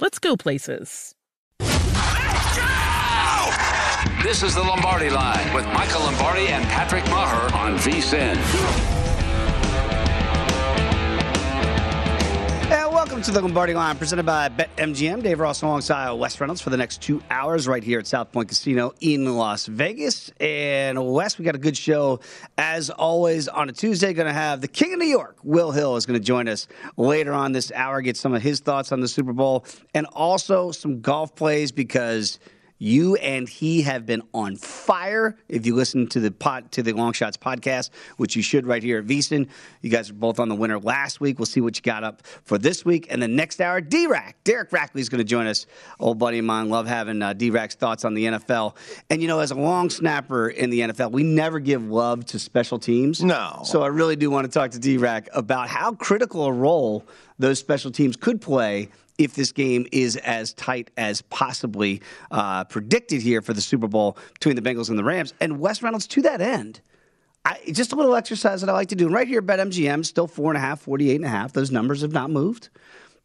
let's go places. This is the Lombardi Line with Michael Lombardi and Patrick Maher on VSIN. Welcome to the Lombardi Line, presented by BetMGM. Dave Ross alongside Wes Reynolds for the next two hours right here at South Point Casino in Las Vegas. And Wes, we got a good show as always on a Tuesday. Going to have the King of New York, Will Hill, is going to join us later on this hour, get some of his thoughts on the Super Bowl, and also some golf plays because you and he have been on fire. If you listen to the pot to the Long Shots podcast, which you should right here at VSIN, you guys are both on the winner last week. We'll see what you got up for this week. And the next hour, D-Rack. Derek Rackley is going to join us. Old buddy of mine. Love having uh, D-Rack's thoughts on the NFL. And, you know, as a long snapper in the NFL, we never give love to special teams. No. So I really do want to talk to D-Rack about how critical a role those special teams could play if this game is as tight as possibly uh, predicted here for the Super Bowl between the Bengals and the Rams. And Wes Reynolds, to that end, I, just a little exercise that I like to do. And right here at BetMGM, still four and a half, 48 and a half. Those numbers have not moved.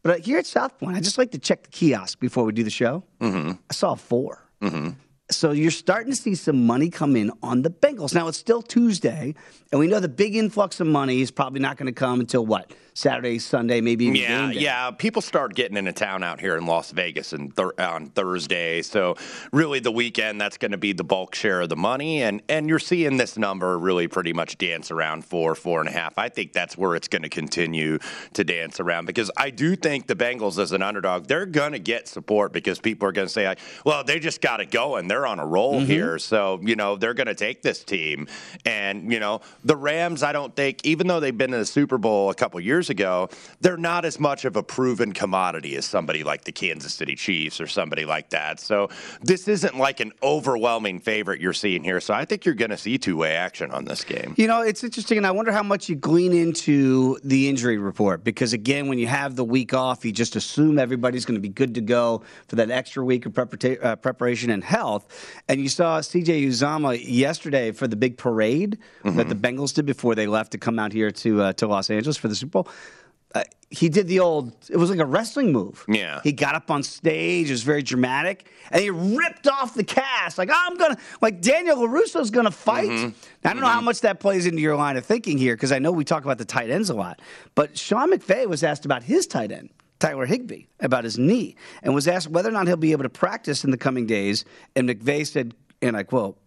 But uh, here at South Point, I just like to check the kiosk before we do the show. Mm-hmm. I saw 4 Mm-hmm. So you're starting to see some money come in on the Bengals. Now it's still Tuesday, and we know the big influx of money is probably not going to come until what Saturday, Sunday, maybe even Yeah, yeah. People start getting into town out here in Las Vegas and thir- on Thursday. So really, the weekend that's going to be the bulk share of the money, and and you're seeing this number really pretty much dance around four, four and a half. I think that's where it's going to continue to dance around because I do think the Bengals as an underdog, they're going to get support because people are going to say, like, well, they just got it going. They're on a roll Mm-hmm. here, so you know they're going to take this team. And you know the Rams, I don't think, even though they've been in the Super Bowl a couple years ago, they're not as much of a proven commodity as somebody like the Kansas City Chiefs or somebody like that. So this isn't like an overwhelming favorite you're seeing here. So I think you're going to see two way action on this game. You know, it's interesting, and I wonder how much you glean into the injury report because, again, when you have the week off, you just assume everybody's going to be good to go for that extra week of uh, preparation and health. And you saw CJ Uzomah yesterday for the big parade that the Bengals did before they left to come out here to uh, to Los Angeles for the Super Bowl. Uh, he did the old, it was like a wrestling move. Yeah. He got up on stage, it was very dramatic, and he ripped off the cast. Like, I'm going to, like, Daniel LaRusso's going to fight. Now, I don't know how much that plays into your line of thinking here, because I know we talk about the tight ends a lot. But Sean McVay was asked about his tight end. Tyler Higbee about his knee and was asked whether or not he'll be able to practice in the coming days. And McVay said, and I quote,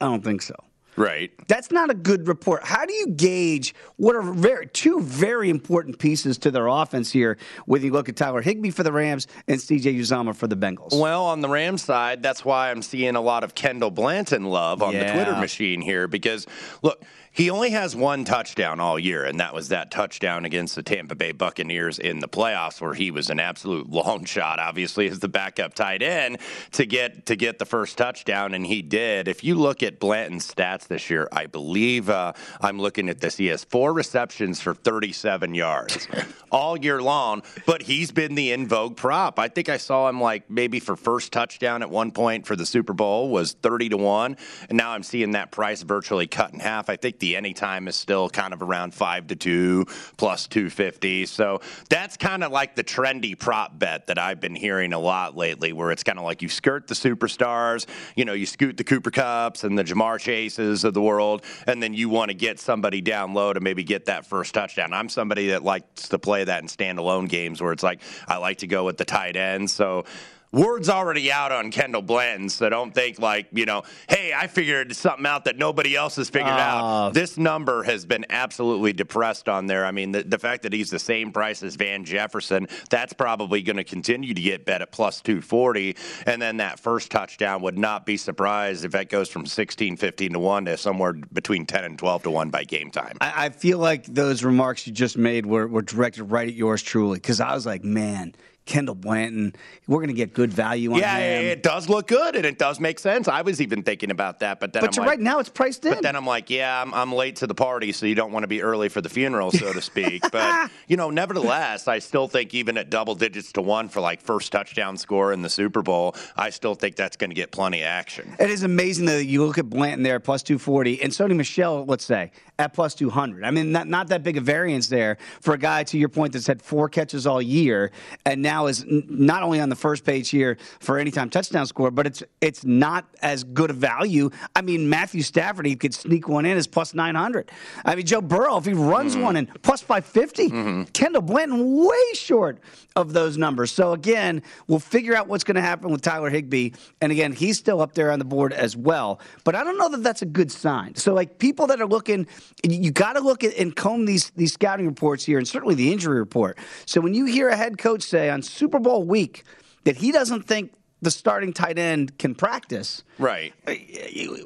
I don't think so. Right. That's not a good report. How do you gauge what are very, two very important pieces to their offense here when you look at Tyler Higbee for the Rams and CJ Uzomah for the Bengals? Well, on the Rams side, that's why I'm seeing a lot of Kendall Blanton love on the Twitter machine here because, look, he only has one touchdown all year, and that was that touchdown against the Tampa Bay Buccaneers in the playoffs, where he was an absolute long shot, obviously, as the backup tight end to get to get the first touchdown, and he did. If you look at Blanton's stats this year, I believe uh, I'm looking at this. He has four receptions for 37 yards all year long, but he's been the in vogue prop. I think I saw him like maybe for first touchdown at one point for the Super Bowl was 30 to 1, and now I'm seeing that price virtually cut in half. I think Anytime is still kind of around five to two plus 250. So that's kind of like the trendy prop bet that I've been hearing a lot lately, where it's kind of like you skirt the superstars, you know, you scoot the Cooper Kupps and the Ja'Marr Chases of the world, and then you want to get somebody down low to maybe get that first touchdown. I'm somebody that likes to play that in standalone games where it's like I like to go with the tight end. So word's already out on Kendall Blanton, so don't think like, you know, hey, I figured something out that nobody else has figured uh, out. This number has been absolutely depressed on there. I mean, the, the fact that he's the same price as Van Jefferson, that's probably going to continue to get bet at plus 240. And then that first touchdown would not be surprised if that goes from 16, 15 to 1 to somewhere between 10 and 12 to 1 by game time. I, I feel like those remarks you just made were, were directed right at yours truly because I was like, man, Kendall Blanton. We're going to get good value on yeah, him. Yeah, it does look good and it does make sense. I was even thinking about that, but then but I'm like, right now it's priced in. But then I'm like, yeah, I'm, I'm, late to the party, so you don't want to be early for the funeral, so to speak. but you know, nevertheless, I still think even at double digits to one for like first touchdown score in the Super Bowl, I still think that's going to get plenty of action. It is amazing that you look at Blanton there plus 240 and Sony Michel, let's say at plus 200. I mean, not, not that big a variance there for a guy, to your point, that's had four catches all year and now is n- not only on the first page here for anytime touchdown score, but it's it's not as good a value. I mean, Matthew Stafford, he could sneak one in as plus 900. I mean, Joe Burrow, if he runs mm-hmm. one in plus 550, mm-hmm. Kendall Blanton way short of those numbers. So again, we'll figure out what's going to happen with Tyler Higbee. And again, he's still up there on the board as well. But I don't know that that's a good sign. So like people that are looking you got to look at and comb these these scouting reports here, and certainly the injury report. So when you hear a head coach say on Super Bowl week that he doesn't think the starting tight end can practice. Right. Uh,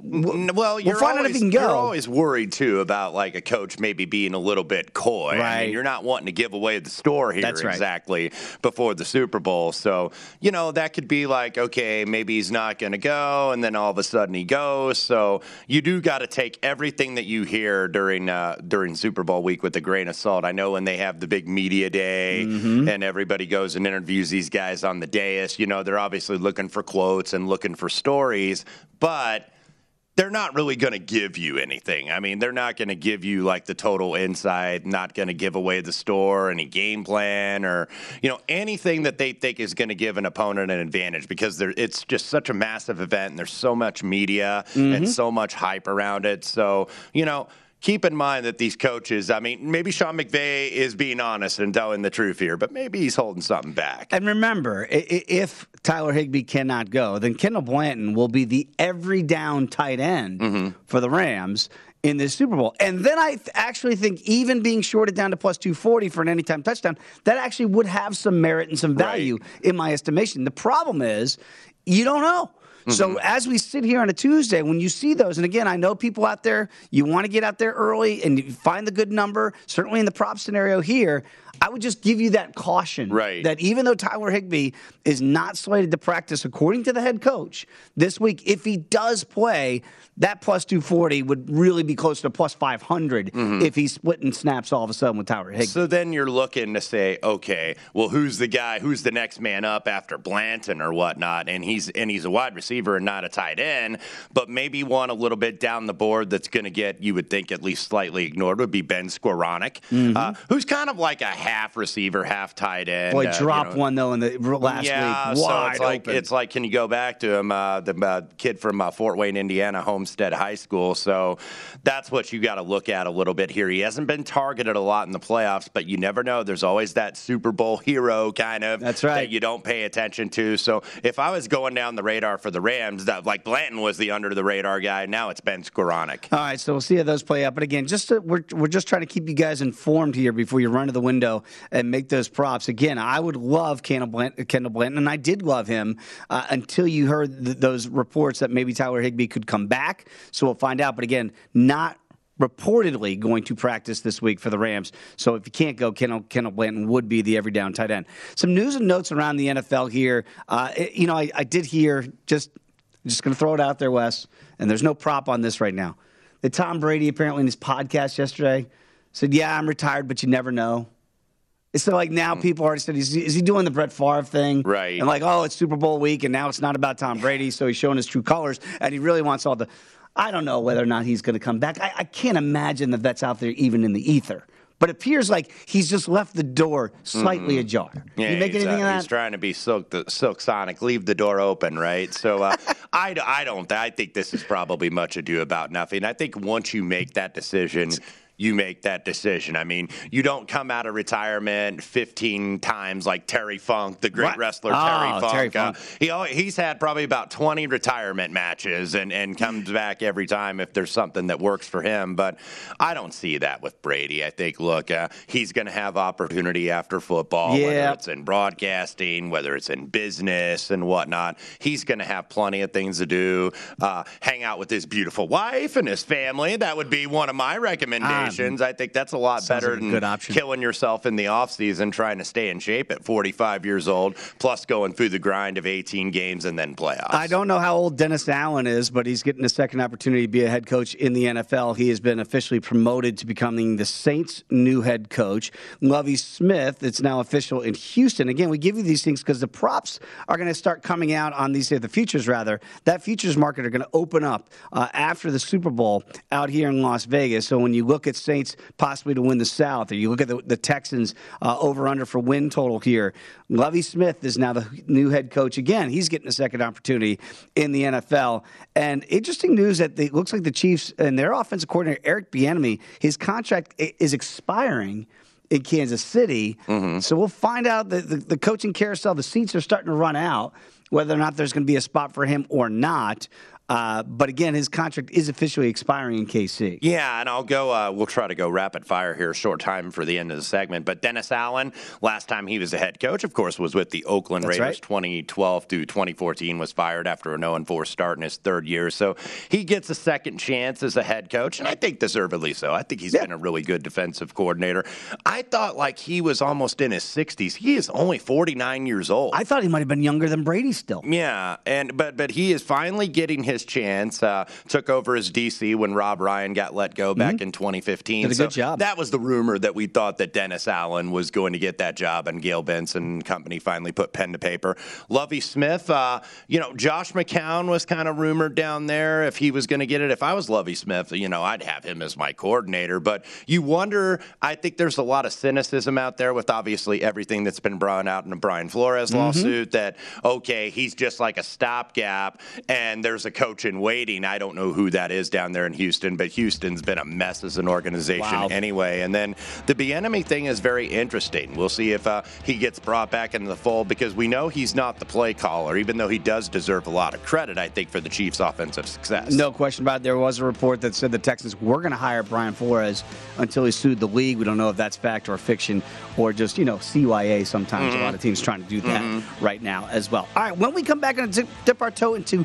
well, you're we'll find always, out if he can go. You're always worried too about like a coach maybe being a little bit coy. Right. I mean, you're not wanting to give away the store here right. exactly before the Super Bowl. So you know that could be like, okay, maybe he's not going to go, and then all of a sudden he goes. So you do got to take everything that you hear during uh, during Super Bowl week with a grain of salt. I know when they have the big media day mm-hmm. and everybody goes and interviews these guys on the dais, you know, they're obviously looking for quotes and looking for stories, but they're not really going to give you anything. I mean, they're not going to give you like the total insight, not going to give away the store, any game plan, or you know anything that they think is going to give an opponent an advantage because it's just such a massive event and there's so much media mm-hmm. and so much hype around it. So you know keep in mind that these coaches, I mean, maybe Sean McVay is being honest and telling the truth here, but maybe he's holding something back. And remember, if Tyler Higbee cannot go, then Kendall Blanton will be the every down tight end mm-hmm. for the Rams in this Super Bowl. And then I th- actually think even being shorted down to plus 240 for an anytime touchdown, that actually would have some merit and some value right. in my estimation. The problem is you don't know. So mm-hmm. as we sit here on a Tuesday, when you see those, and again, I know people out there, you want to get out there early and find the good number. Certainly in the prop scenario here, I would just give you that caution right. that even though Tyler Higbee is not slated to practice according to the head coach this week, if he does play, that plus 240 would really be close to plus 500 mm-hmm. if he's splitting snaps all of a sudden with Tyler Higbee. So then you're looking to say, okay, well, who's the guy? Who's the next man up after Blanton or whatnot? And he's and he's a wide receiver and not a tight end, but maybe one a little bit down the board that's going to get you would think at least slightly ignored would be Ben Skowronek, mm-hmm. uh, who's kind of like a half receiver, half tight end. Boy, uh, dropped you know, one though in the last yeah, week. so it's like open. it's like, can you go back to him? Uh, the uh, kid from uh, Fort Wayne, Indiana, Homestead High School. So that's what you got to look at a little bit here. He hasn't been targeted a lot in the playoffs, but you never know. There's always that Super Bowl hero kind of that's right. that you don't pay attention to. So if I was going down the radar for the Rams, that like Blanton was the under the radar guy. Now it's Ben Skowronek. All right, so we'll see how those play out. But again, just to, we're we're just trying to keep you guys informed here before you run to the window and make those props. Again, I would love Kendall Blanton, Kendall Blanton and I did love him uh, until you heard th- those reports that maybe Tyler Higbee could come back. So we'll find out. But again, not reportedly going to practice this week for the Rams. So if you can't go, Kendall, Kendall Blanton would be the every down tight end. Some news and notes around the NFL here. Uh, it, you know, I, I, did hear just just going to throw it out there, Wes, and there's no prop on this right now. That Tom Brady apparently in his podcast yesterday said, "Yeah, I'm retired, but you never know." So like now hmm. people already said, is he, is he doing the Brett Favre thing? Right. And like, oh, it's Super Bowl week, and now it's not about Tom Brady, so he's showing his true colors, and he really wants all the. I don't know whether or not he's going to come back. I, I can't imagine that that's out there even in the ether. But it appears like he's just left the door slightly Mm-hmm. ajar. Yeah, you make he's, anything uh, of he's trying to be silk, the, silk sonic, leave the door open, right? So uh, I, I don't. I think this is probably much ado about nothing. I think once you make that decision. You make that decision. I mean, you don't come out of retirement 15 times like Terry Funk, the great Right. wrestler Oh, Terry Funk. Terry Uh, he al- he's had probably about 20 retirement matches and, and comes back every time if there's something that works for him. But I don't see that with Brady. I think, look, uh, he's going to have opportunity after football, Yeah. whether it's in broadcasting, whether it's in business and whatnot. He's going to have plenty of things to do. Uh, hang out with his beautiful wife and his family. That would be one of my recommendations. I think that's a lot Sounds better like a than good option. killing yourself in the offseason trying to stay in shape at 45 years old, plus going through the grind of 18 games and then playoffs. I don't know how old Dennis Allen is, but he's getting a second opportunity to be a head coach in the NFL. He has been officially promoted to becoming the Saints' new head coach. Lovie Smith, it's now official in Houston. Again, we give you these things because the props are going to start coming out on these, the futures rather. That futures market are going to open up uh, after the Super Bowl out here in Las Vegas. So when you look at Saints possibly to win the South, or you look at the, the Texans uh, over under for win total here, Lovie Smith is now the new head coach again. He's getting a second opportunity in the NFL. And interesting news that it looks like the Chiefs and their offensive coordinator Eric Bieniemy, his contract is expiring in Kansas City. So we'll find out the, the, the coaching carousel. The seats are starting to run out. Whether or not there's going to be a spot for him or not. Uh, but again, his contract is officially expiring in KC. Yeah, and I'll go. Uh, we'll try to go rapid fire here, short time for the end of the segment. But Dennis Allen, last time he was the head coach, of course, was with the Oakland That's Raiders. right. 2012 through 2014 was fired after a 0 4 start in his third year. So he gets a second chance as a head coach, and I think deservedly so. I think he's Yeah. been a really good defensive coordinator. I thought like he was almost in his 60s. He is only 49 years old. I thought he might have been younger than Brady still. Yeah, and but but he is finally getting his chance. Uh, took over as DC when Rob Ryan got let go back in 2015. Mm-hmm. Did a good job. That was the rumor that we thought that Dennis Allen was going to get that job, and Gayle Benson and company finally put pen to paper. Lovie Smith, uh, you know, Josh McCown was kind of rumored down there if he was going to get it. If I was Lovie Smith, you know, I'd have him as my coordinator. But you wonder. I think there's a lot of cynicism out there with obviously everything that's been brought out in the Brian Flores Mm-hmm. lawsuit. That okay, he's just like a stopgap, and there's a coach in waiting. I don't know who that is down there in Houston, but Houston's been a mess as an organization Wow. anyway. And then the Bieniemy thing is very interesting. We'll see if uh, he gets brought back into the fold because we know he's not the play caller, even though he does deserve a lot of credit, I think, for the Chiefs' offensive success. No question about it. There was a report that said the Texans were going to hire Brian Flores until he sued the league. We don't know if that's fact or fiction or just, you know, CYA sometimes. A lot of teams trying to do that right now as well. All right, when we come back and dip, dip our toe into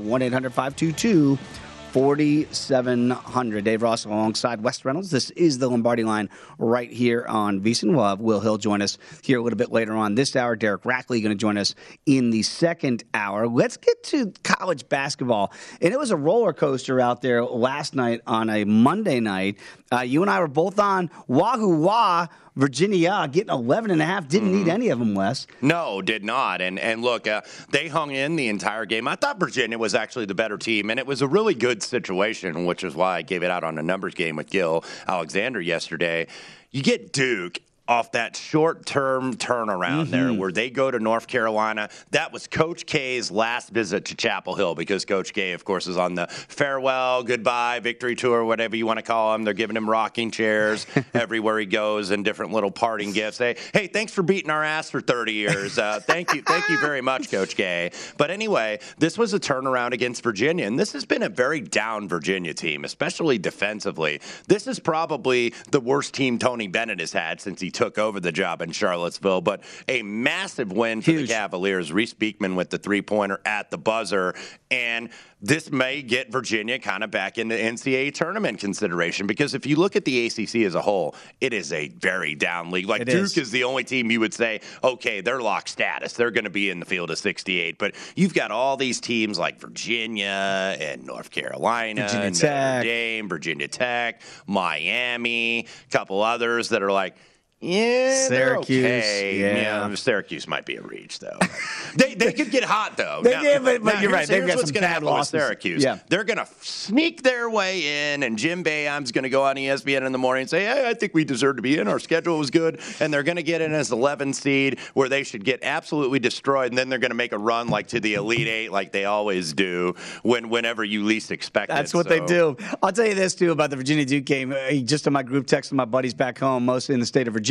1 800 522 4700. Dave Ross alongside Wes Reynolds. This is the Lombardi line right here on VSiN. We'll Will Hill join us here a little bit later on this hour. Derek Rackley going to join us in the second hour. Let's get to college basketball. And it was a roller coaster out there last night on a Monday night. Uh, you and I were both on Wahoo Wah. Virginia getting 11 and a half. Didn't need any of them, Wes. No, did not. And and look, uh, they hung in the entire game. I thought Virginia was actually the better team, and it was a really good situation, which is why I gave it out on a numbers game with Gill Alexander yesterday. You get Duke off that short term turnaround Mm-hmm. there where they go to North Carolina. That was Coach K's last visit to Chapel Hill because Coach K, of course, is on the farewell, goodbye, victory tour, whatever you want to call him. They're giving him rocking chairs everywhere he goes and different little parting gifts. Hey, hey, thanks for beating our ass for 30 years. Uh, thank you. Thank you very much, Coach K. But anyway, this was a turnaround against Virginia, and this has been a very down Virginia team, especially defensively. This is probably the worst team Tony Bennett has had since he took over the job in Charlottesville, but a massive win for the Cavaliers. Reece Beekman with the three pointer at the buzzer. And this may get Virginia kind of back into NCAA tournament consideration because if you look at the ACC as a whole, it is a very down league. Like It Duke is. is the only team you would say, okay, they're lock status. They're going to be in the field of 68. But you've got all these teams like Virginia and North Carolina, Virginia Notre Tech. Dame, Virginia Tech, Miami, a couple others that are like, yeah, Syracuse, okay. yeah. Syracuse might be a reach though. they they could get hot though. They did, but- but now you're right. They've got what's some bad losses. With Syracuse, Yeah. they're gonna sneak their way in, and Jim Boeheim's gonna go on ESPN in the morning and say, "Hey, I think we deserve to be in. Our schedule was good," and they're gonna get in as 11 seed, where they should get absolutely destroyed, and then they're gonna make a run like to the Elite Eight, like they always do, when whenever you least expect it. That's what they do. I'll tell you this too about the Virginia Duke game. Uh, Just in my group text with my buddies back home, mostly in the state of Virginia,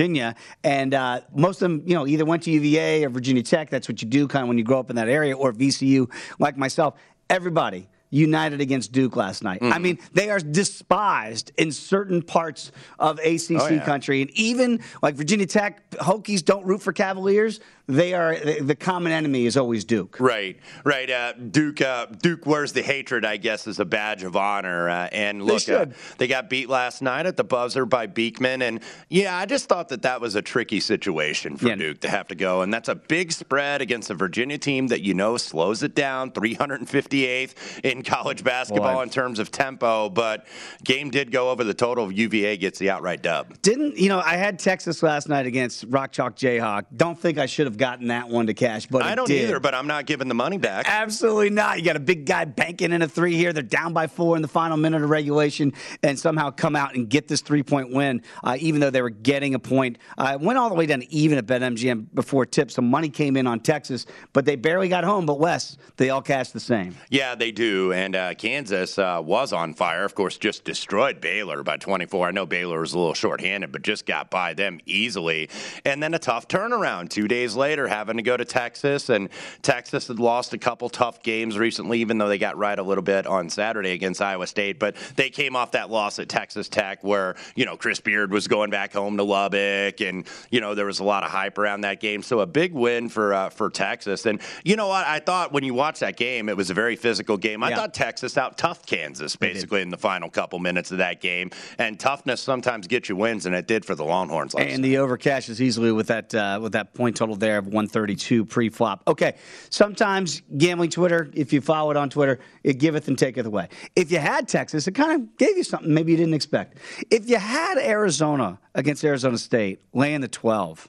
and uh, most of them, you know, either went to UVA or Virginia Tech. That's what you do kind of when you grow up in that area, or VCU, like myself. Everybody. United against Duke last night. I mean, they are despised in certain parts of ACC Oh, yeah. country, and even like Virginia Tech, Hokies don't root for Cavaliers. They are the common enemy is always Duke. Right, right. Uh, Duke, uh, Duke wears the hatred, I guess, as a badge of honor. Uh, and look, uh, they got beat last night at the buzzer by Beekman, and yeah, I just thought that that was a tricky situation for Yeah. Duke to have to go, and that's a big spread against a Virginia team that you know slows it down, 358th in college basketball Boy. in terms of tempo. But game did go over the total. UVA gets the outright dub. Didn't you know? I had Texas last night against Rock Chalk Jayhawk. Don't think I should have gotten that one to cash, but I don't did. either, but I'm not giving the money back. Absolutely not. You got a big guy banking in a three here. They're down by four in the final minute of regulation and somehow come out and get this three point win, uh, even though they were getting a point. Uh, went all the way down to even at BetMGM before tip. Some money came in on Texas, but they barely got home. But Wes, they all cashed the same. Yeah, they do. And uh, Kansas uh, was on fire. Of course, just destroyed Baylor by 24. I know Baylor was a little shorthanded, but just got by them easily. And then a tough turnaround two days later, having to go to Texas. And Texas had lost a couple tough games recently, even though they got right a little bit on Saturday against Iowa State. But they came off that loss at Texas Tech, where you know Chris Beard was going back home to Lubbock, and you know there was a lot of hype around that game. So a big win for uh, for Texas. And you know what? I thought when you watch that game, it was a very physical game. I Yeah. thought Texas out tough Kansas basically in the final couple minutes of that game. And toughness sometimes gets you wins, and it did for the Longhorns. Last and the over cashes easily with that uh, with that point total there of 132 pre-flop. Okay, sometimes gambling Twitter, if you follow it on Twitter, it giveth and taketh away. If you had Texas, it kind of gave you something maybe you didn't expect. If you had Arizona against Arizona State laying the 12.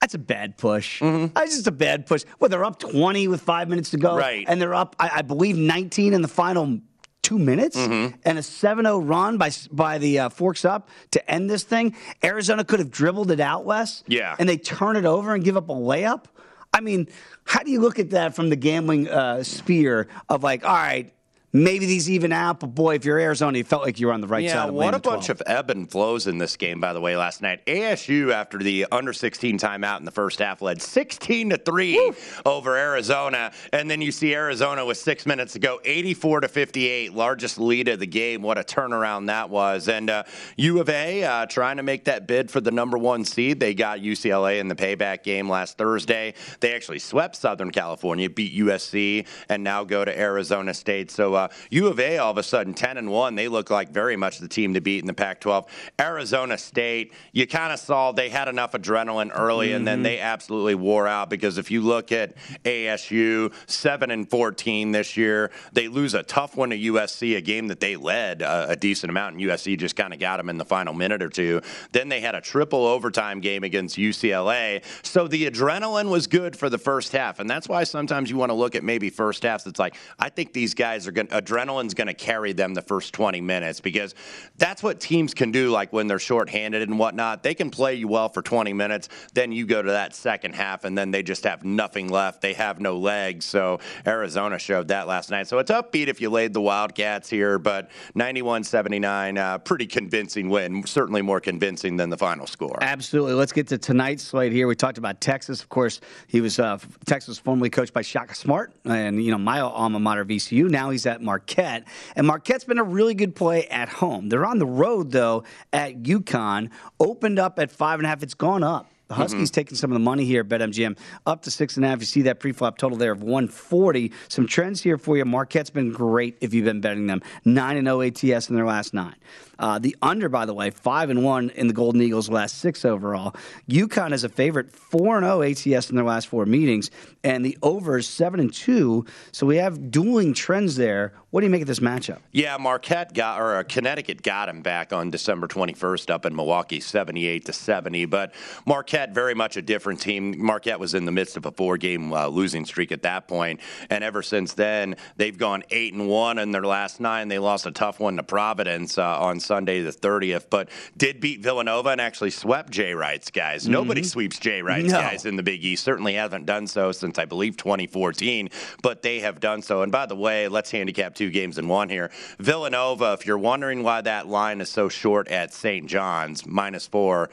That's a bad push. Mm-hmm. That's just a bad push. Well, they're up 20 with five minutes to go. Right. And they're up, I, I believe, 19 in the final two minutes Mm-hmm. and a 7-0 run by by the uh, forks up to end this thing. Arizona could have dribbled it out, Wes. Yeah. And they turn it over and give up a layup. I mean, how do you look at that from the gambling uh, sphere of like, all right, maybe these even out, but boy, if you're Arizona, you felt like you were on the right yeah, side of what a the 12. bunch of ebb and flows in this game, by the way, last night. ASU, after the under 16 timeout in the first half, led 16 to 3 over Arizona. And then you see Arizona with six minutes to go, 84 to 58, largest lead of the game. What a turnaround that was. And uh, U of A uh, trying to make that bid for the number one seed. They got UCLA in the payback game last Thursday. They actually swept Southern California, beat USC, and now go to Arizona State. So uh, U of A all of a sudden 10 and 1. They look like very much the team to beat in the Pac 12. Arizona State, you kind of saw they had enough adrenaline early and then they absolutely wore out because if you look at ASU, 7 and 14 this year, they lose a tough one to USC, a game that they led uh, a decent amount, and USC just kind of got them in the final minute or two. Then they had a triple overtime game against UCLA. So the adrenaline was good for the first half, and that's why sometimes you want to look at maybe first halves. It's like I think these guys are going adrenaline's going to carry them the first 20 minutes because that's what teams can do. Like when they're shorthanded and whatnot, they can play you well for 20 minutes. Then you go to that second half, and then they just have nothing left. They have no legs. So Arizona showed that last night. So it's upbeat if you laid the Wildcats here, but 91-79, uh, pretty convincing win. Certainly more convincing than the final score. Absolutely. Let's get to tonight's slate here. We talked about Texas. Of course, he was uh, Texas formerly coached by Shaka Smart, and you know my alma mater VCU. Now he's at Marquette, and Marquette's been a really good play at home. They're on the road though at UConn. Opened up at five and a half. It's gone up. The mm-hmm. Huskies taking some of the money here at BetMGM up to six and a half. You see that pre-flop total there of 140. Some trends here for you. Marquette's been great if you've been betting them. Nine and 0 ATS in their last nine. Uh, the under, by the way, five and one in the Golden Eagles' last six overall. UConn is a favorite, four and zero ATS in their last four meetings, and the over is seven and two. So we have dueling trends there. What do you make of this matchup? Yeah, Marquette got or uh, Connecticut got him back on December 21st up in Milwaukee, 78 to 70. But Marquette very much a different team. Marquette was in the midst of a four-game uh, losing streak at that point, and ever since then they've gone eight and one in their last nine. They lost a tough one to Providence uh, on Sunday the 30th, but did beat Villanova and actually swept Jay Wright's guys. Nobody mm-hmm. sweeps Jay Wright's No. guys in the Big East. Certainly haven't done so since I believe 2014, but they have done so. And by the way, let's handicap two games in one here. Villanova, if you're wondering why that line is so short at St. John's, minus four.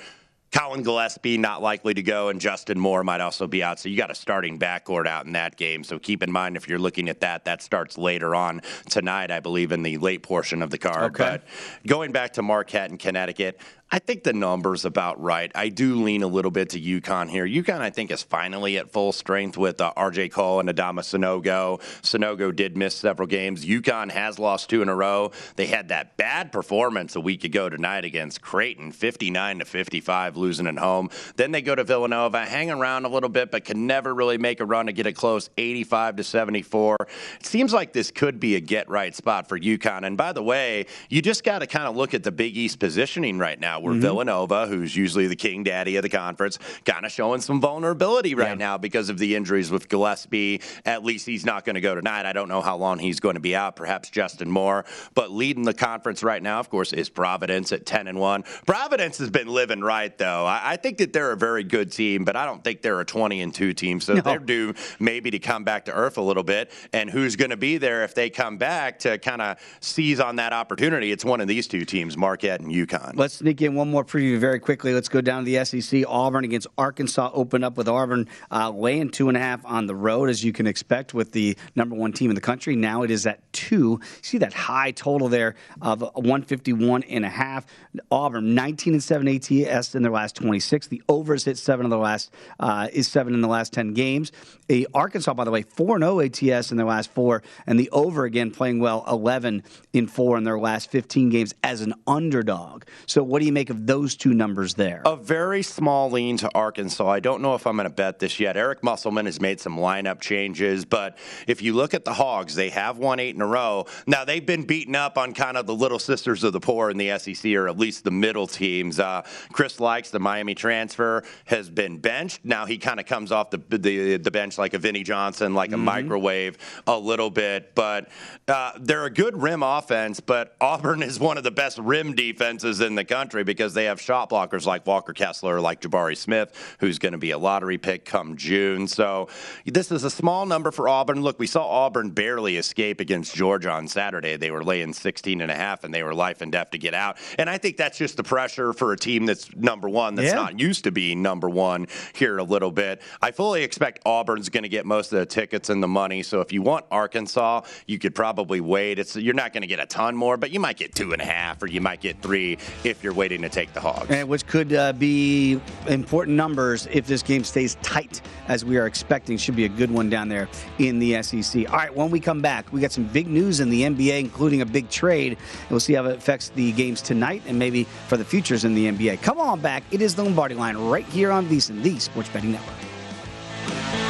Collin Gillespie not likely to go, and Justin Moore might also be out. So you got a starting backcourt out in that game. So keep in mind if you're looking at that, that starts later on tonight, I believe, in the late portion of the card. Okay. But going back to Marquette and Connecticut, I think the number's about right. I do lean a little bit to UConn here. UConn, I think, is finally at full strength with uh, RJ Cole and Adama Sanogo. Sanogo did miss several games. UConn has lost two in a row. They had that bad performance a week ago tonight against Creighton, 59 to 55, losing at home. Then they go to Villanova, hang around a little bit, but can never really make a run to get it close, 85 to 74. It seems like this could be a get right spot for UConn. And by the way, you just got to kind of look at the Big East positioning right now, where mm-hmm. Villanova, who's usually the king daddy of the conference, kind of showing some vulnerability right now because of the injuries with Gillespie. At least he's not going to go tonight. I don't know how long he's going to be out. Perhaps Justin Moore. But leading the conference right now, of course, is Providence at 10 and 1. Providence has been living right, though. I, I think that they're a very good team, but I don't think they're a 20 and 2 team. So they're due maybe to come back to earth a little bit. And who's going to be there if they come back to kind of seize on that opportunity? It's one of these two teams, Marquette and UConn. Let's sneak One more preview very quickly. Let's go down to the SEC. Auburn against Arkansas opened up with Auburn uh, laying two and a half on the road, as you can expect with the number one team in the country. Now it is at two. See that high total there of 151 and a half. Auburn 19 and seven ATS in their last 26. The overs hit seven of the last uh, is seven in the last 10 games. A Arkansas, by the way, 4 and 0 ATS in their last four, and the over again playing well 11 in four in their last 15 games as an underdog. So, what do you make of those two numbers there? A very small lean to Arkansas. I don't know if I'm going to bet this yet. Eric Musselman has made some lineup changes, but if you look at the Hogs, they have won eight in a row. Now, they've been beaten up on kind of the little sisters of the poor in the SEC, or at least the middle teams. Uh, Chris Lykes, the Miami transfer, has been benched. Now, he kind of comes off the, the, the bench like a Vinnie Johnson, like a mm-hmm. microwave a little bit, but uh, they're a good rim offense, but Auburn is one of the best rim defenses in the country because they have shot blockers like Walker Kessler, like Jabari Smith, who's going to be a lottery pick come June. So this is a small number for Auburn. Look, we saw Auburn barely escape against Georgia on Saturday. They were laying 16 and a half and they were life and death to get out. And I think that's just the pressure for a team that's number one, that's yeah. not used to being number one here a little bit. I fully expect Auburn's going to get most of the tickets and the money. So if you want Arkansas, you could probably wait. It's you're not going to get a ton more, but you might get two and a half or you might get three if you're waiting to take the Hogs. And which could uh, be important numbers if this game stays tight as we are expecting. Should be a good one down there in the SEC. All right, when we come back, we got some big news in the NBA, including a big trade. We'll see how it affects the games tonight and maybe for the futures in the NBA. Come on back. It is the Lombardi line right here on VSiN, the Sports Betting Network.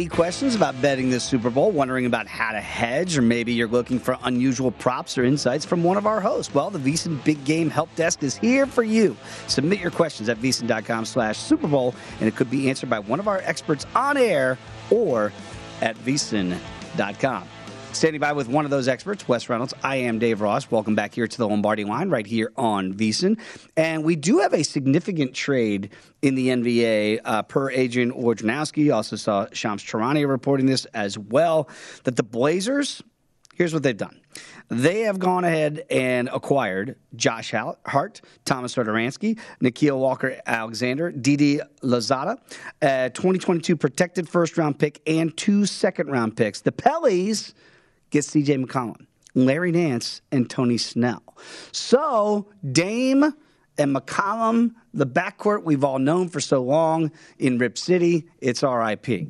Any questions about betting this Super Bowl, wondering about how to hedge, or maybe you're looking for unusual props or insights from one of our hosts, well, the VSiN Big Game Help Desk is here for you. Submit your questions at VSiN.com slash Super Bowl, and it could be answered by one of our experts on air or at VSiN.com. Standing by with one of those experts, Wes Reynolds. I am Dave Ross. Welcome back here to the Lombardi line right here on VSiN. And we do have a significant trade in the NBA uh, per Adrian Wojnarowski. Also saw Shams Charania reporting this as well, that the Blazers, here's what they've done. They have gone ahead and acquired Josh Hart, Thomas Satoransky, Nickeil Walker Alexander, Didi Louzada, a 2022 protected first round pick, and two second round picks. The Pellies gets CJ McCollum, Larry Nance, and Tony Snell. So Dame and McCollum, the backcourt we've all known for so long in Rip City, it's RIP.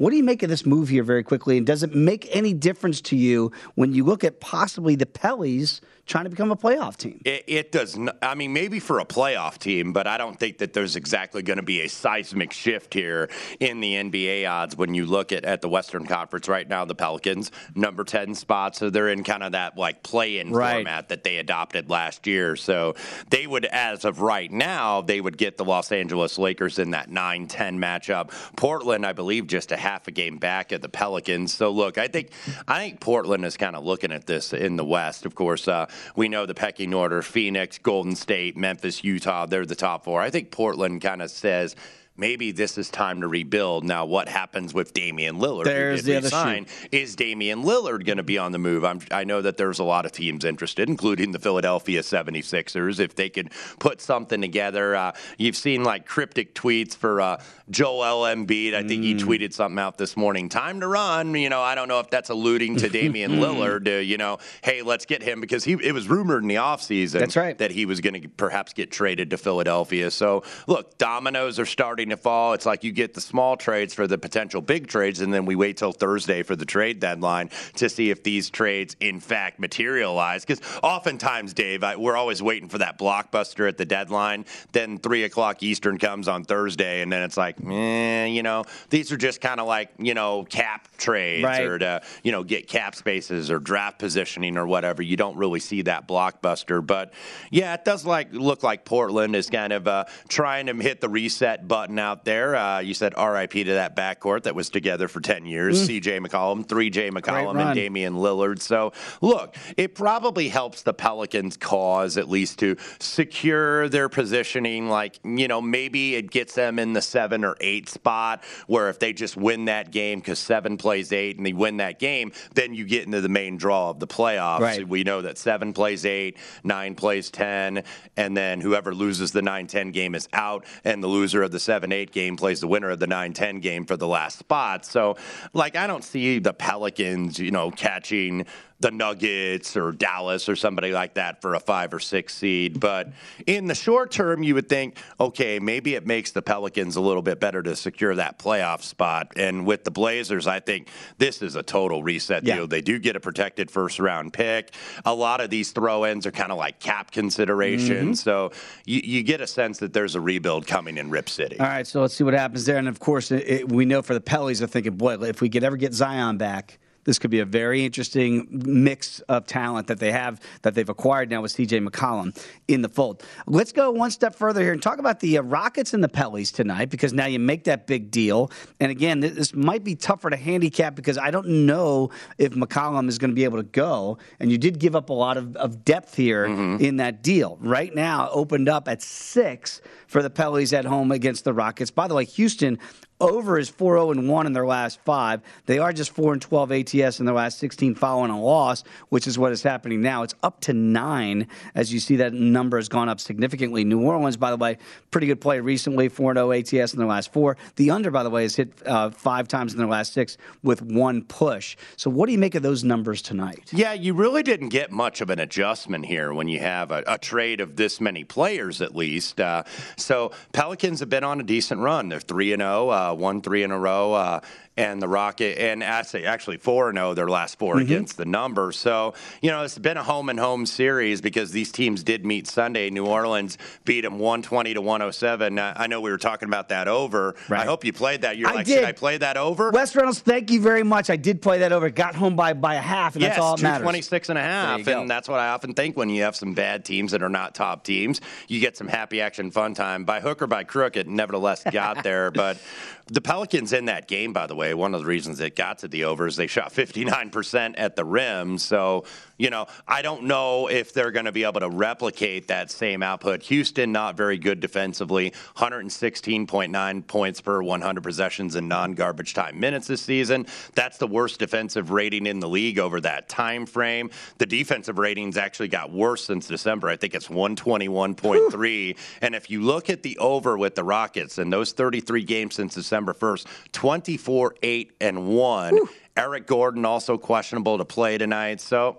What do you make of this move here very quickly? And does it make any difference to you when you look at possibly the Pellies trying to become a playoff team. It, it does. Not, I mean, maybe for a playoff team, but I don't think that there's exactly going to be a seismic shift here in the NBA odds when you look at, at the Western Conference right now. The Pelicans number ten spot, so they're in kind of that like play-in right. format that they adopted last year. So they would, as of right now, they would get the Los Angeles Lakers in that 9-10 matchup. Portland, I believe, just a half a game back at the Pelicans. So look, I think I think Portland is kind of looking at this in the West. Of course, uh, we know the pecking order Phoenix, Golden State, Memphis, Utah, they're the top four. I think Portland kind of says, maybe this is time to rebuild. Now, what happens with Damian Lillard? There's the other sign. Is Damian Lillard going to be on the move? I'm, i know that there's a lot of teams interested, including the Philadelphia 76ers. If they could put something together, uh, you've seen like cryptic tweets for uh, Joel Embiid. I think mm. he tweeted something out this morning. Time to run. You know, I don't know if that's alluding to Damian Lillard. To, you know, hey, let's get him because he it was rumored in the offseason that's right. that he was going to perhaps get traded to Philadelphia. So look, dominoes are starting to fall. It's like you get the small trades for the potential big trades, and then we wait till Thursday for the trade deadline to see if these trades in fact materialize. Because oftentimes, Dave, I, we're always waiting for that blockbuster at the deadline. Then three o'clock Eastern comes on Thursday, and then it's like, eh, you know, these are just kind of like you know cap trades right. or to you know get cap spaces or draft positioning or whatever. You don't really see that blockbuster, but yeah, it does like look like Portland is kind of uh, trying to hit the reset button out there. Uh, you said RIP to that backcourt that was together for 10 years. CJ McCollum, 3J McCollum, and Damian Lillard. So, look, it probably helps the Pelicans' cause at least to secure their positioning. Like, you know, maybe it gets them in the seven or eight spot where if they just win that game because seven plays eight and they win that game, then you get into the main draw of the playoffs. Right. We know that seven plays eight, nine plays 10, and then whoever loses the 9 10 game is out, and the loser of the 7 8 game plays the winner of the 9 10 game for the last spot. So, like, I don't see the Pelicans, you know, catching the Nuggets or Dallas or somebody like that for a five or six seed. But in the short term, you would think, okay, maybe it makes the Pelicans a little bit better to secure that playoff spot. And with the Blazers, I think this is a total reset Yeah. deal. They do get a protected first round pick. A lot of these throw ins are kind of like cap considerations. Mm-hmm. So you, you get a sense that there's a rebuild coming in Rip City. All right, so let's see what happens there. And of course, it- we know for the Pellies, they're thinking, boy, if we could ever get Zion back, this could be a very interesting mix of talent that they have that they've acquired now with CJ McCollum in the fold. Let's go one step further here and talk about the uh, Rockets and the Pellies tonight because now you make that big deal. And again, this, this might be tougher to handicap because I don't know if McCollum is going to be able to go. And you did give up a lot of, of depth here in that deal. Right now, opened up at six for the Pellies at home against the Rockets. By the way, Houston over is 4 0 and 1 in their last five. They are just 4 and 12 ATS in their last 16 following a loss, which is what is happening now. It's up to nine as you see that number has gone up significantly. New Orleans, by the way, pretty good play recently, 4 0 ATS in their last four. The under, by the way, has hit uh, five times in their last six with one push. So, what do you make of those numbers tonight? Yeah, you really didn't get much of an adjustment here when you have a, a trade of this many players, at least. Uh, so Pelicans have been on a decent run. They're three and zero, uh, won three in a row. Uh, and the Rocket, and actually, actually four and zero their last 4 Mm-hmm. against the number. So you know it's been a home and home series because these teams did meet Sunday. New Orleans beat them one twenty to one hundred seven. I know we were talking about that over. Right. I hope you played that. You're I like, did. should I play that over? Wes Reynolds, thank you very much. I did play that over. Got home by, by a half, and yes, that's all that matters. 226 and a half. There you go. And that's what I often think when you have some bad teams that are not top teams. You get some happy action fun time. By hook or by crook, it nevertheless got there. But the Pelicans in that game, by the way, one of the reasons it got to the overs, they shot 59% at the rim. So, you know, I don't know if they're going to be able to replicate that same output. Houston, not very good defensively, 116.9 points per 100 possessions in non garbage time minutes this season. That's the worst defensive rating in the league over that time frame. The defensive ratings actually got worse since December. I think it's 121.3. and if you look at the over with the Rockets and those 33 games since December 1st, 24 8 and 1. Eric Gordon also questionable to play tonight. So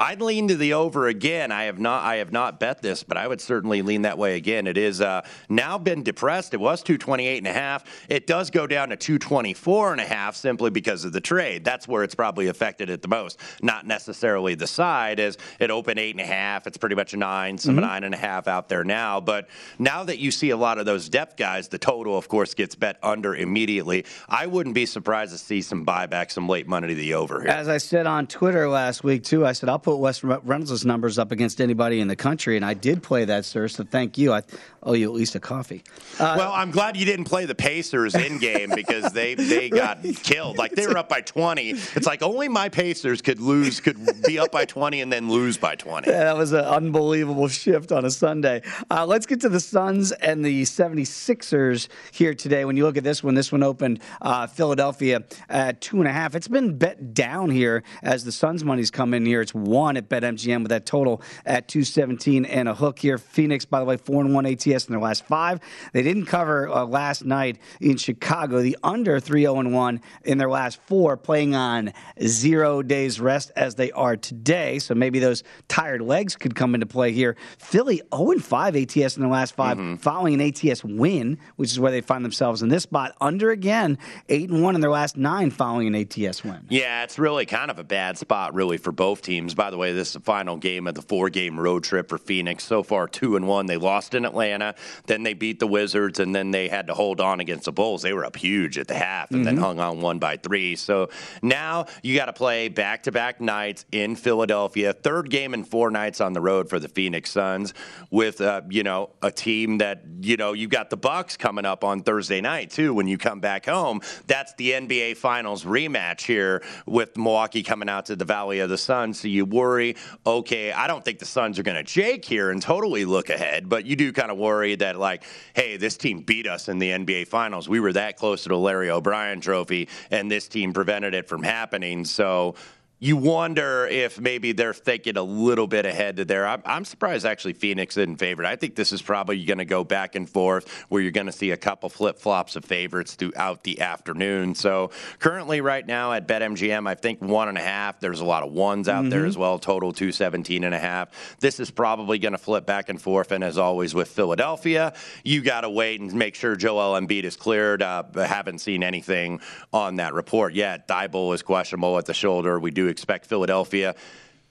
I'd lean to the over again. I have not I have not bet this, but I would certainly lean that way again. It is uh, now been depressed. It was 228 and a half. It does go down to 224 and a half simply because of the trade. That's where it's probably affected it the most. Not necessarily the side as it opened eight and a half. It's pretty much a nine, some nine and a half out there now. But now that you see a lot of those depth guys, the total of course gets bet under immediately. I wouldn't be surprised to see some buyback, some late money to the over here. As I said on Twitter last week too, I said I'll put Wes Reynolds' numbers up against anybody in the country, and I did play that, sir. So thank you. I owe you at least a coffee. Uh, well, I'm glad you didn't play the Pacers in game because they they got killed. Like they were up by 20. It's like only my Pacers could lose, could be up by 20 and then lose by 20. Yeah, that was an unbelievable shift on a Sunday. Uh, let's get to the Suns and the 76ers here today. When you look at this one, this one opened uh, Philadelphia at two and a half. It's been bet down here as the Suns money's come in here. It's one at BetMGM with that total at 217 and a hook here. Phoenix, by the way, four and one ATS in their last five. They didn't cover uh, last night in Chicago. The under 3 0 and 1 in their last four, playing on zero days rest as they are today. So maybe those tired legs could come into play here. Philly 0 and 5 ATS in their last 5 following an ATS win, which is where they find themselves in this spot. Under again, 8 and 1 in their last nine following an ATS win. Yeah, it's really kind of a bad spot, really, for both teams. By by the way, this is the final game of the four-game road trip for Phoenix. So far, two and one. They lost in Atlanta, then they beat the Wizards, and then they had to hold on against the Bulls. They were up huge at the half, and then hung on one by three. So now you got to play back-to-back nights in Philadelphia. Third game in four nights on the road for the Phoenix Suns, with uh, you know a team that you know you got the Bucks coming up on Thursday night too. When you come back home, that's the NBA Finals rematch here with Milwaukee coming out to the Valley of the Sun. So you worry, okay, I don't think the Suns are going to jake here and totally look ahead, but you do kind of worry that like, hey, this team beat us in the NBA Finals. We were that close to the Larry O'Brien Trophy, and this team prevented it from happening. So you wonder if maybe they're thinking a little bit ahead to there. I'm, I'm surprised actually Phoenix isn't favored. I think this is probably going to go back and forth where you're going to see a couple flip flops of favorites throughout the afternoon. So currently, right now at BetMGM, I think one and a half. There's a lot of ones out there as well. Total 217 and a half. This is probably going to flip back and forth. And as always with Philadelphia, you got to wait and make sure Joel Embiid is cleared. Uh, haven't seen anything on that report yet. Thybulle is questionable at the shoulder. We do expect Philadelphia.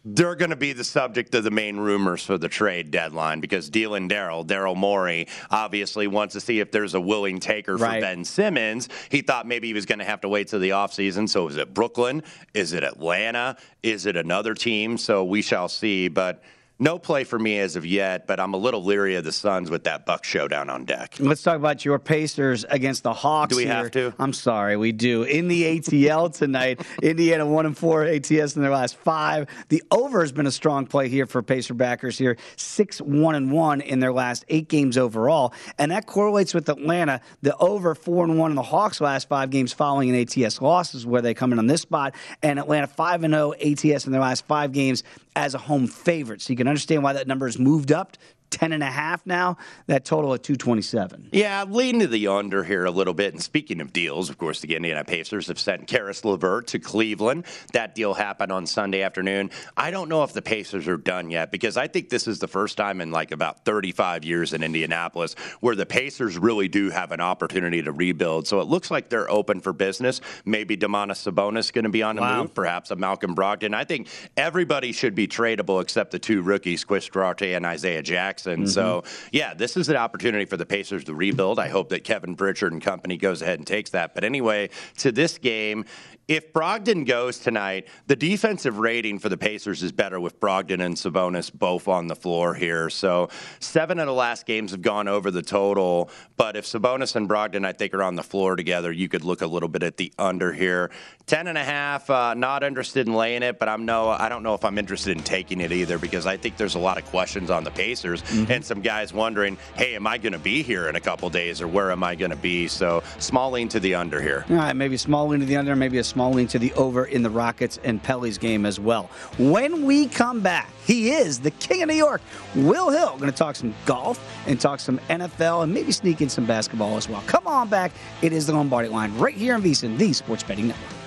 They're going to be the subject of the main rumors for the trade deadline because Dylan Daryl, Daryl Morey, obviously wants to see if there's a willing taker for Right. Ben Simmons. He thought maybe he was going to have to wait till the offseason. So is it Brooklyn? Is it Atlanta? Is it another team? So we shall see. But no play for me as of yet, but I'm a little leery of the Suns with that Buck showdown on deck. Let's talk about your Pacers against the Hawks. Do we here. have to? I'm sorry, we do. In the ATL tonight, Indiana one and four ATS in their last five. The over has been a strong play here for Pacer backers here, six one and one in their last eight games overall, and that correlates with Atlanta. The over four and one in the Hawks' last five games following an ATS loss is where they come in on this spot, and Atlanta five and oh, zero ATS in their last five games as a home favorite. So you can understand why that number has moved up. 10 and a half now, that total at 227. Yeah, I'm leaning to the under here a little bit. And speaking of deals, of course, the Indiana Pacers have sent Caris LeVert to Cleveland. That deal happened on Sunday afternoon. I don't know if the Pacers are done yet because I think this is the first time in like about 35 years in Indianapolis where the Pacers really do have an opportunity to rebuild. So it looks like they're open for business. Maybe Domantas Sabonis going to be on the Wow. move, perhaps a Malcolm Brogdon. I think everybody should be tradable except the two rookies, Chris Duarte and Isaiah Jackson. And mm-hmm. so, yeah, this is an opportunity for the Pacers to rebuild. I hope that Kevin Pritchard and company goes ahead and takes that. But anyway, to this game, if Brogdon goes tonight, the defensive rating for the Pacers is better with Brogdon and Sabonis both on the floor here. So seven of the last games have gone over the total. But if Sabonis and Brogdon, I think, are on the floor together, you could look a little bit at the under here. Ten and a half, uh, not interested in laying it, but I'm no, I don't know if I'm interested in taking it either because I think there's a lot of questions on the Pacers and some guys wondering, hey, am I going to be here in a couple days or where am I going to be? So small lean to the under here. All right, maybe a small lean to the under, maybe a small lean to the over in the Rockets and Pelly's game as well. When we come back, he is the king of New York, Will Hill. Going to talk some golf and talk some NFL and maybe sneak in some basketball as well. Come on back. It is the Lombardi line right here in VSiN, the Sports Betting Network.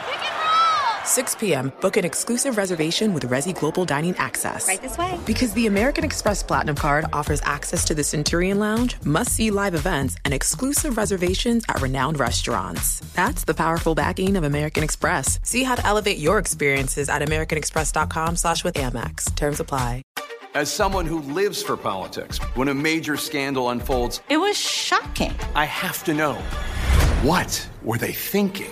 6 p.m., book an exclusive reservation with Resy Global Dining Access. Right this way. Because the American Express Platinum Card offers access to the Centurion Lounge, must see live events, and exclusive reservations at renowned restaurants. That's the powerful backing of American Express. See how to elevate your experiences at AmericanExpress.com slash with Amex. Terms apply. As someone who lives for politics, when a major scandal unfolds, It was shocking. I have to know what were they thinking?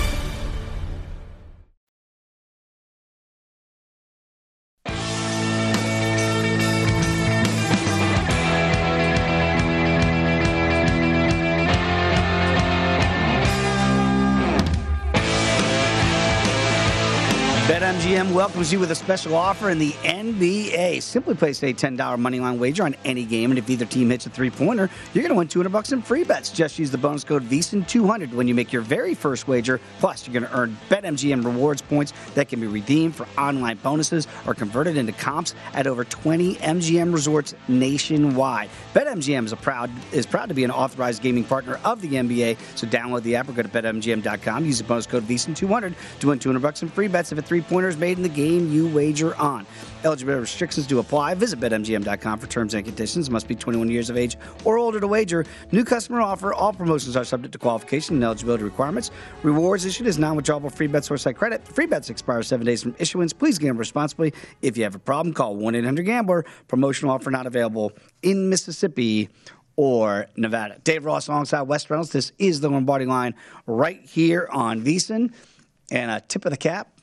BetMGM welcomes you with a special offer in the NBA. Simply place a $10 moneyline wager on any game, and if either team hits a three-pointer, you're going to win 200 bucks in free bets. Just use the bonus code VEASAN200 when you make your very first wager. Plus, you're going to earn BetMGM rewards points that can be redeemed for online bonuses or converted into comps at over 20 MGM resorts nationwide. BetMGM is proud is proud to be an authorized gaming partner of the NBA. So download the app or go to betmgm.com. Use the bonus code VEASAN200 to win 200 bucks in free bets if a three-pointer is made in the game you wager on. Eligibility restrictions do apply. Visit betmgm.com for terms and conditions. Must be 21 years of age or older to wager. New customer offer. All promotions are subject to qualification and eligibility requirements. Rewards issued as non-withdrawable free bets or site credit. Free bets expire seven days from issuance. Please gamble responsibly. If you have a problem, call 1-800-GAMBLER. Promotional offer not available in Mississippi or Nevada. Dave Ross alongside Wes Reynolds. This is the Lombardi line right here on VSiN. And a tip of the cap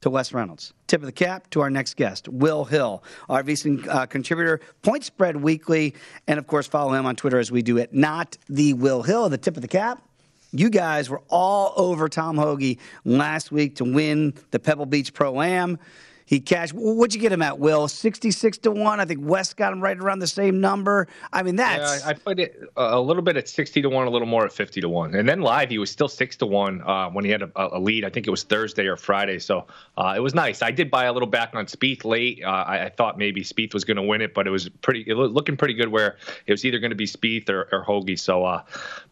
to Wes Reynolds. Tip of the cap to our next guest, Will Hill, our VSiN uh, contributor, Point Spread Weekly, and of course follow him on Twitter as we do it. Not the Will Hill, the tip of the cap. You guys were all over Tom Hoge last week to win the Pebble Beach Pro Am. He cashed. What'd you get him at, Will? Sixty-six to one. I think West got him right around the same number. I mean, that's. Yeah, I put it a little bit at sixty to one, a little more at fifty to one, and then live he was still six to one uh, when he had a, a, lead. I think it was Thursday or Friday, so uh, it was nice. I did buy a little back on Spieth late. Uh, I, I, thought maybe Spieth was going to win it, but it was pretty it was looking pretty good where it was either going to be Spieth or, or Hoge. So, uh,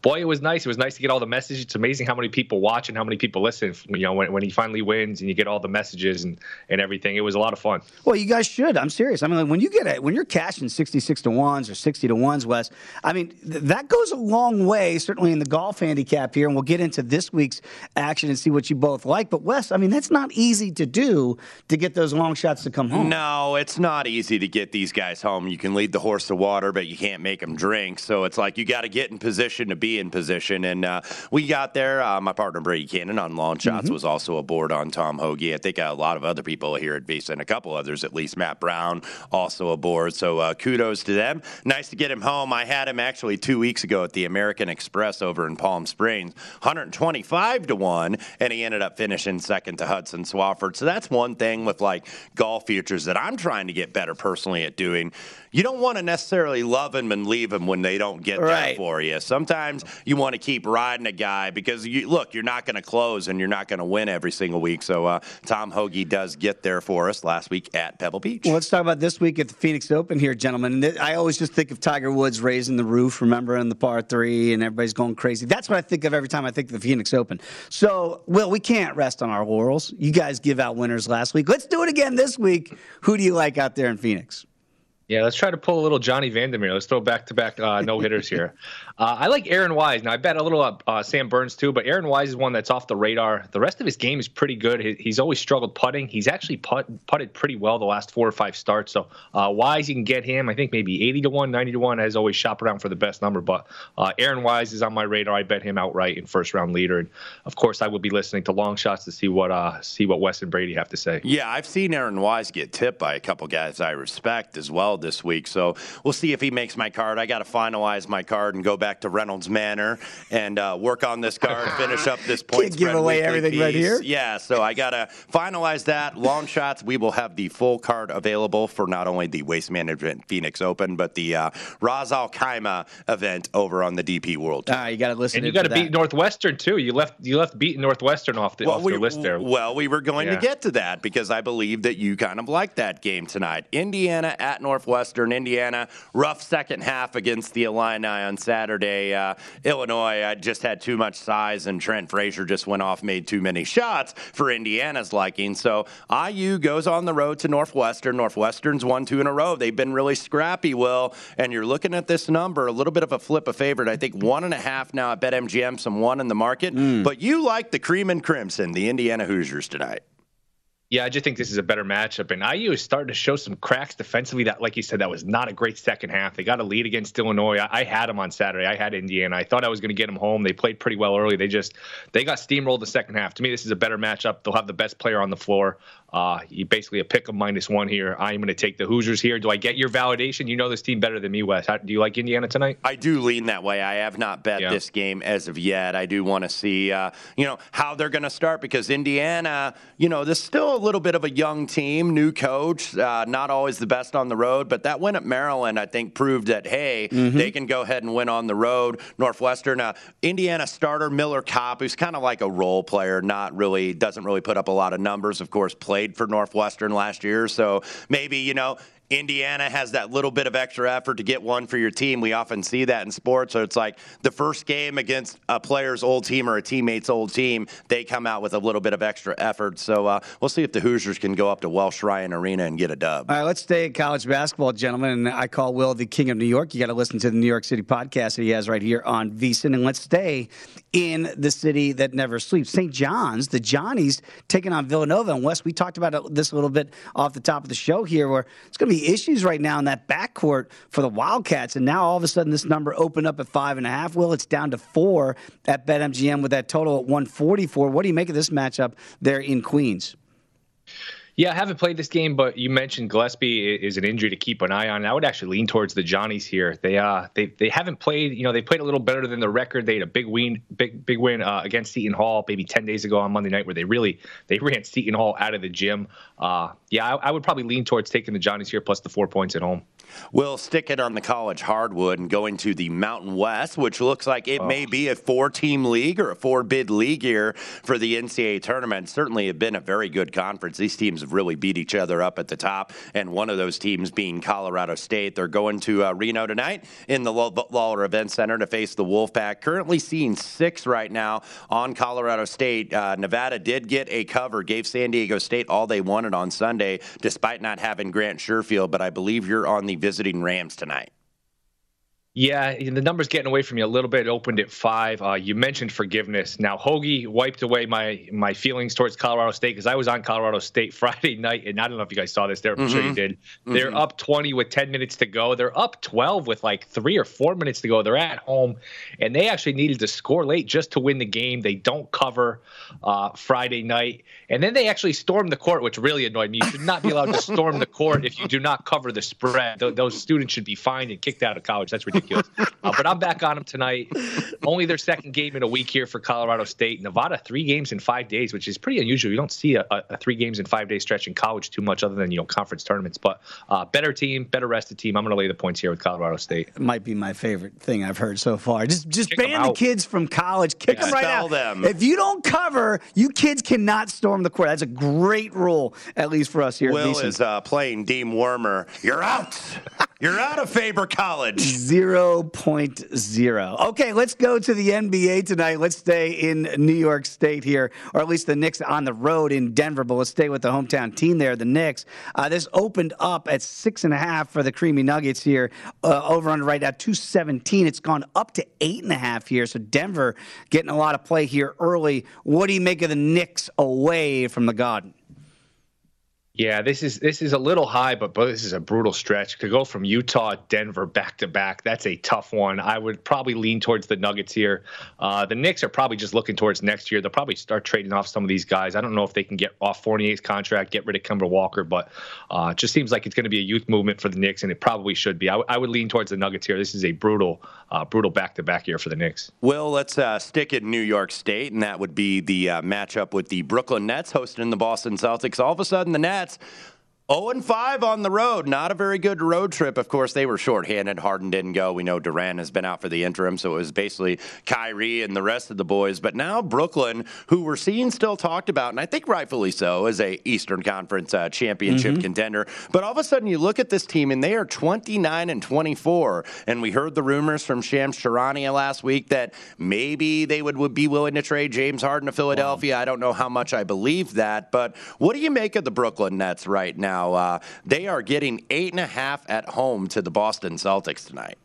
boy, it was nice. It was nice to get all the messages. It's amazing how many people watch and how many people listen. You know, when, when he finally wins and you get all the messages and and everything, it was a lot of fun. Well, you guys should. I'm serious. I mean, like, when you get it, when you're cashing 66 to ones or 60 to ones, Wes, I mean, th- that goes a long way, certainly in the golf handicap here. And we'll get into this week's action and see what you both like. But, Wes, I mean, that's not easy to do to get those long shots to come home. No, it's not easy to get these guys home. You can lead the horse to water, but you can't make them drink. So it's like you got to get in position to be in position. And uh, we got there. Uh, my partner, Brady Kannon, on long shots mm-hmm. was also aboard on Tom Hoge. I think a lot of other people here Visa and a couple others at least. Matt Brown also aboard. So uh, kudos to them. Nice to get him home. I had him actually two weeks ago at the American Express over in Palm Springs, 125 to one, and he ended up finishing second to Hudson Swafford. So that's one thing with like golf futures that I'm trying to get better personally at doing you don't want to necessarily love them and leave them when they don't get right. there for you. Sometimes you want to keep riding a guy because you look, you're not going to close and you're not going to win every single week. So uh, Tom Hoge does get there for us last week at Pebble Beach. Well, let's talk about this week at the Phoenix Open here, gentlemen. I always just think of Tiger Woods raising the roof, remembering the par three, and everybody's going crazy. That's what I think of every time I think of the Phoenix Open. So, Will, we can't rest on our laurels. You guys give out winners last week. Let's do it again this week. Who do you like out there in Phoenix? Yeah, let's try to pull a little Johnny Vander Meer. Let's throw back to back no hitters here. Uh, I like Aaron Wise. Now I bet a little uh, uh, Sam Burns too, but Aaron Wise is one that's off the radar. The rest of his game is pretty good. He, he's always struggled putting. He's actually put, putted pretty well the last four or five starts. So uh, Wise, you can get him. I think maybe 80 to one, 90 to one. Has always shop around for the best number, but uh, Aaron Wise is on my radar. I bet him outright in first round leader. And of course, I will be listening to long shots to see what uh, see what Wes and Brady have to say. Yeah, I've seen Aaron Wise get tipped by a couple guys I respect as well this week. So we'll see if he makes my card. I got to finalize my card and go back to Reynolds Manor and uh, work on this card, finish up this point. Can't give away everything piece. right here. Yeah, so I gotta finalize that. Long shots. We will have the full card available for not only the Waste Management Phoenix Open, but the uh, Ras Al Khaimah event over on the DP World. Ah, you got to listen. And you got to beat Northwestern too. You left you left beating Northwestern off the, well, off we, the list there. Well, we were going yeah. to get to that because I believe that you kind of like that game tonight. Indiana at Northwestern. Indiana rough second half against the Illini on Saturday. Uh, Illinois just had too much size, and Trent Frazier just went off, made too many shots for Indiana's liking. So IU goes on the road to Northwestern. Northwestern's won two in a row. They've been really scrappy, Will, and you're looking at this number, a little bit of a flip of favorite. I think one and a half now at BetMGM, some one in the market. Mm. But you like the cream and crimson, the Indiana Hoosiers tonight. Yeah, I just think this is a better matchup. And IU is starting to show some cracks defensively. That, like you said, that was not a great second half. They got a lead against Illinois. I, I had them on Saturday. I had Indiana. I thought I was going to get them home. They played pretty well early. They just they got steamrolled the second half. To me, this is a better matchup. They'll have the best player on the floor. Uh, you basically a pick of minus one here. I'm going to take the Hoosiers here. Do I get your validation? You know this team better than me, Wes. How, do you like Indiana tonight? I do lean that way. I have not bet yeah. this game as of yet. I do want to see, uh, you know, how they're going to start because Indiana, you know, there's still a little bit of a young team, new coach, uh, not always the best on the road, but that win at Maryland, I think, proved that hey, mm-hmm. they can go ahead and win on the road. Northwestern, uh, Indiana starter Miller Kopp, who's kind of like a role player, not really doesn't really put up a lot of numbers. Of course, play played for Northwestern last year. So maybe, you know, Indiana has that little bit of extra effort to get one for your team. We often see that in sports. So it's like the first game against a player's old team or a teammate's old team, they come out with a little bit of extra effort. So uh, we'll see if the Hoosiers can go up to Welsh Ryan Arena and get a dub. All right, let's stay at college basketball, gentlemen. And I call Will the King of New York. You got to listen to the New York City podcast that he has right here on VSIN. And let's stay in the city that never sleeps. St. John's, the Johnnies taking on Villanova. And Wes, we talked about this a little bit off the top of the show here, where it's going to be issues right now in that backcourt for the Wildcats. And now all of a sudden, this number opened up at five and a half. Will it's down to four at BetMGM with that total at 144. What do you make of this matchup there in Queens? Yeah, I haven't played this game, but you mentioned Gillespie is an injury to keep an eye on. I would actually lean towards the Johnnies here. They uh they they haven't played. You know, they played a little better than the record. They had a big win, big big win uh, against Seton Hall maybe ten days ago on Monday night, where they really they ran Seton Hall out of the gym. Uh, yeah, I, I would probably lean towards taking the Johnnies here plus the four points at home. We'll stick it on the college hardwood and going to the Mountain West, which looks like it oh. may be a four team league or a four bid league here for the NCAA tournament. Certainly have been a very good conference. These teams have really beat each other up at the top, and one of those teams being Colorado State. They're going to uh, Reno tonight in the Lawlor Event Center to face the Wolfpack. Currently seeing six right now on Colorado State. Uh, Nevada did get a cover, gave San Diego State all they wanted on Sunday, despite not having Grant Sherfield, but I believe you're on the visiting Rams tonight. Yeah, the number's getting away from you a little bit. It opened at five. Uh, you mentioned forgiveness. Now Hoge wiped away my my feelings towards Colorado State because I was on Colorado State Friday night, and I don't know if you guys saw this. There, I'm mm-hmm. sure you did. Mm-hmm. They're up 20 with 10 minutes to go. They're up 12 with like three or four minutes to go. They're at home, and they actually needed to score late just to win the game. They don't cover uh, Friday night, and then they actually stormed the court, which really annoyed me. You should not be allowed to storm the court if you do not cover the spread. Th- those students should be fined and kicked out of college. That's ridiculous ridiculous. Uh, but I'm back on them tonight. Only their second game in a week here for Colorado State. Nevada, three games in five days, which is pretty unusual. You don't see a, a three games in five day stretch in college too much, other than you know conference tournaments. But uh, better team, better rested team. I'm going to lay the points here with Colorado State. It might be my favorite thing I've heard so far. Just just Kick ban the kids from college. Kick yeah. them right out. Them. If you don't cover, you kids cannot storm the court. That's a great rule, at least for us here. Will is uh, playing Dean Wormer. You're out. You're out of Faber College. 0.0. Okay, let's go to the NBA tonight. Let's stay in New York State here, or at least the Knicks on the road in Denver, but let's stay with the hometown team there, the Knicks. Uh, this opened up at six and a half for the Creamy Nuggets here, uh, over under right now 217. It's gone up to eight and a half here, so Denver getting a lot of play here early. What do you make of the Knicks away from the Garden? Yeah, this is this is a little high, but, but this is a brutal stretch. To go from Utah, Denver back to back, that's a tough one. I would probably lean towards the Nuggets here. Uh, the Knicks are probably just looking towards next year. They'll probably start trading off some of these guys. I don't know if they can get off Fournier's contract, get rid of Kemba Walker, but uh, it just seems like it's going to be a youth movement for the Knicks, and it probably should be. I, w- I would lean towards the Nuggets here. This is a brutal, uh, brutal back to back year for the Knicks. Well, let's uh, stick in New York State, and that would be the uh, matchup with the Brooklyn Nets hosting the Boston Celtics. All of a sudden, the Nets that's 0 and 5 on the road. Not a very good road trip. Of course, they were shorthanded. Harden didn't go. We know Durant has been out for the interim, so it was basically Kyrie and the rest of the boys. But now Brooklyn, who we're seeing still talked about, and I think rightfully so, as a Eastern Conference uh, championship mm-hmm. contender. But all of a sudden, you look at this team, and they are 29 and 24. And we heard the rumors from Shams Charania last week that maybe they would, would be willing to trade James Harden to Philadelphia. Wow. I don't know how much I believe that. But what do you make of the Brooklyn Nets right now? Now. Uh, they are getting eight and a half at home to the Boston Celtics tonight.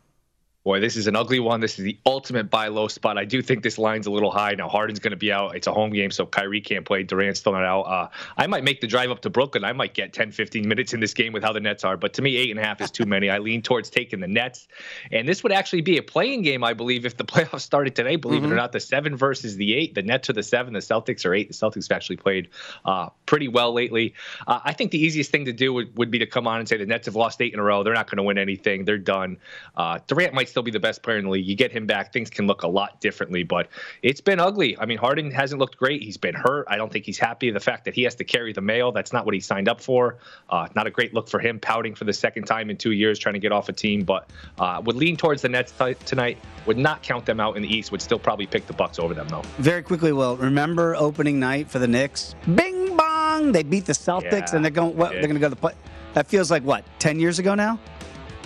Boy, this is an ugly one. This is the ultimate buy low spot. I do think this line's a little high. Now, Harden's going to be out. It's a home game, so Kyrie can't play. Durant's still not out. Uh, I might make the drive up to Brooklyn. I might get 10, 15 minutes in this game with how the Nets are. But to me, eight and a half is too many. I lean towards taking the Nets. And this would actually be a play-in game, I believe, if the playoffs started today. Believe mm-hmm. it or not, the seven versus the eight. The Nets are the seven. The Celtics are eight. The Celtics have actually played uh, pretty well lately. Uh, I think the easiest thing to do would, would be to come on and say the Nets have lost eight in a row. They're not going to win anything. They're done. Uh, Durant might still be the best player in the league. You get him back, things can look a lot differently. But it's been ugly. I mean, Harden hasn't looked great. He's been hurt. I don't think he's happy. The fact that he has to carry the mail, that's not what he signed up for. Uh, not a great look for him, pouting for the second time in two years, trying to get off a team. But uh, would lean towards the Nets t- tonight. Would not count them out in the East. Would still probably pick the Bucks over them though. Very quickly, Will. Remember opening night for the Knicks? Bing bong! They beat the Celtics, yeah, and they're going. What, they're going to go to the play. That feels like what? Ten years ago now.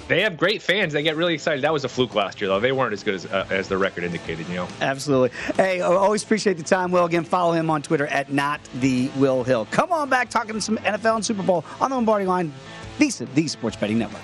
They have great fans. They get really excited. That was a fluke last year, though. They weren't as good as, uh, as the record indicated, you know. Absolutely. Hey, always appreciate the time, Will. Again, follow him on Twitter at not the Will Hill. Come on back talking some NFL and Super Bowl on the Lombardi line, the, the Sports Betting Network.